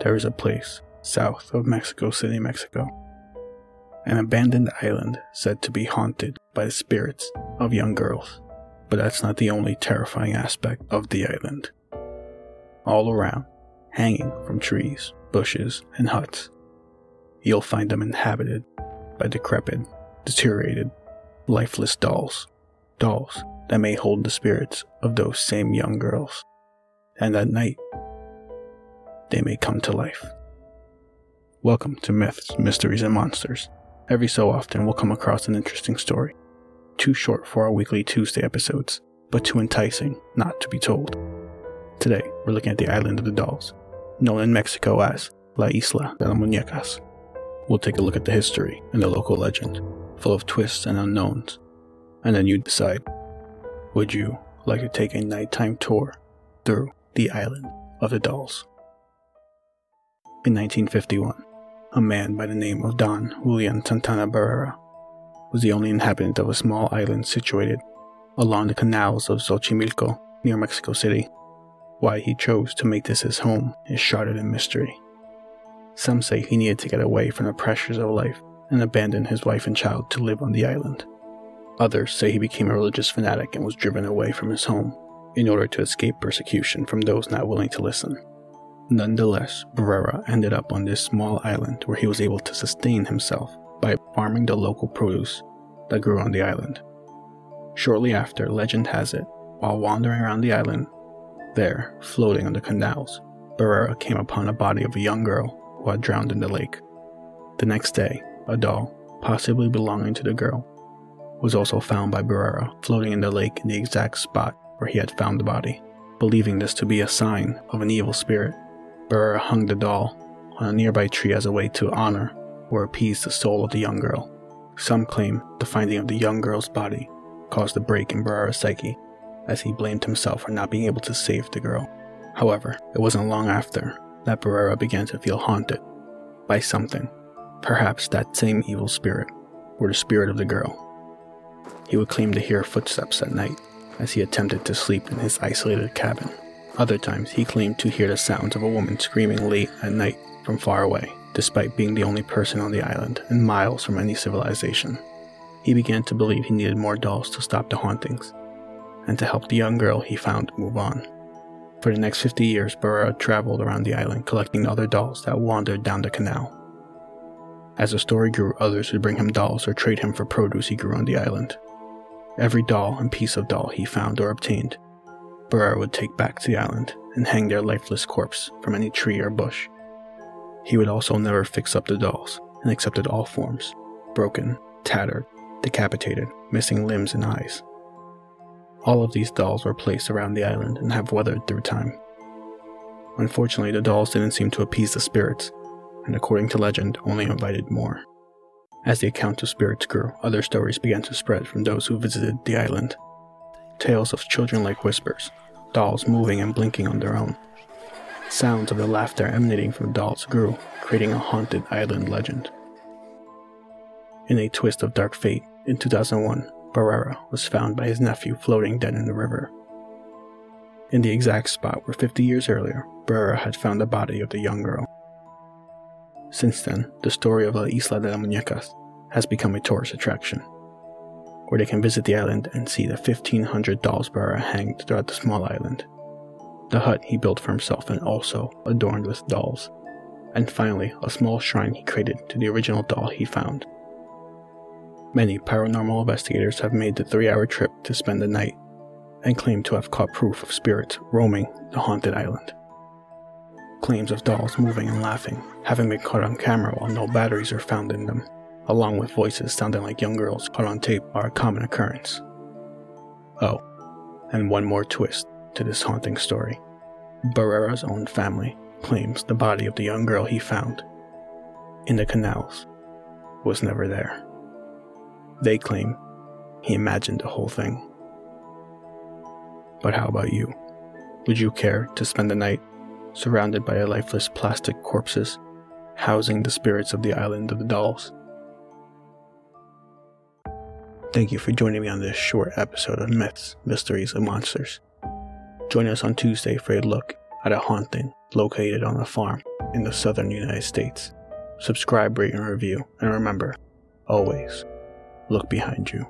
there is a place south of Mexico City, Mexico. An abandoned island said to be haunted by the spirits of young girls. But that's not the only terrifying aspect of the island. All around, hanging from trees, bushes, and huts, you'll find them inhabited by decrepit, deteriorated, lifeless dolls. Dolls that may hold the spirits of those same young girls. And at night, they may come to life. Welcome to Myths, Mysteries, and Monsters. Every so often, we'll come across an interesting story. Too short for our weekly Tuesday episodes, but too enticing not to be told. Today, we're looking at the island of the dolls, known in Mexico as La Isla de las Muñecas. We'll take a look at the history and the local legend, full of twists and unknowns, and then you decide would you like to take a nighttime tour through the island of the dolls? In 1951, a man by the name of Don Julian Santana Barrera was the only inhabitant of a small island situated along the canals of Xochimilco near Mexico City. Why he chose to make this his home is shrouded in mystery. Some say he needed to get away from the pressures of life and abandon his wife and child to live on the island. Others say he became a religious fanatic and was driven away from his home in order to escape persecution from those not willing to listen. Nonetheless, Barrera ended up on this small island where he was able to sustain himself by farming the local produce that grew on the island. Shortly after, legend has it, while wandering around the island, there, floating on the canals, Barrera came upon a body of a young girl who had drowned in the lake. The next day, a doll, possibly belonging to the girl, was also found by Barrera floating in the lake in the exact spot where he had found the body. Believing this to be a sign of an evil spirit, Barrera hung the doll on a nearby tree as a way to honor or appease the soul of the young girl. Some claim the finding of the young girl's body caused a break in Barrera's psyche, as he blamed himself for not being able to save the girl. However, it wasn't long after that Barrera began to feel haunted by something, perhaps that same evil spirit, or the spirit of the girl. He would claim to hear footsteps at night as he attempted to sleep in his isolated cabin. Other times, he claimed to hear the sounds of a woman screaming late at night from far away, despite being the only person on the island and miles from any civilization. He began to believe he needed more dolls to stop the hauntings and to help the young girl he found move on. For the next 50 years, Barrera traveled around the island collecting other dolls that wandered down the canal. As the story grew, others would bring him dolls or trade him for produce he grew on the island. Every doll and piece of doll he found or obtained Barrera would take back to the island and hang their lifeless corpse from any tree or bush. He would also never fix up the dolls and accepted all forms broken, tattered, decapitated, missing limbs and eyes. All of these dolls were placed around the island and have weathered through time. Unfortunately, the dolls didn't seem to appease the spirits, and according to legend, only invited more. As the account of spirits grew, other stories began to spread from those who visited the island tales of children like whispers, dolls moving and blinking on their own. Sounds of the laughter emanating from dolls grew, creating a haunted island legend. In a twist of dark fate, in 2001, Barrera was found by his nephew floating dead in the river. In the exact spot where 50 years earlier, Barrera had found the body of the young girl. Since then, the story of La Isla de las Muñecas has become a tourist attraction where they can visit the island and see the 1500 dolls Barrera hanged throughout the small island. The hut he built for himself and also adorned with dolls. And finally, a small shrine he created to the original doll he found. Many paranormal investigators have made the three hour trip to spend the night and claim to have caught proof of spirits roaming the haunted island. Claims of dolls moving and laughing, having been caught on camera while no batteries are found in them, along with voices sounding like young girls caught on tape, are a common occurrence. Oh, and one more twist to this haunting story. Barrera's own family claims the body of the young girl he found in the canals was never there. They claim he imagined the whole thing. But how about you? Would you care to spend the night surrounded by lifeless plastic corpses, housing the spirits of the island of the dolls? Thank you for joining me on this short episode of Myths, Mysteries, and Monsters. Join us on Tuesday for a look at a haunting located on a farm in the southern United States. Subscribe, rate, and review, and remember, always look behind you.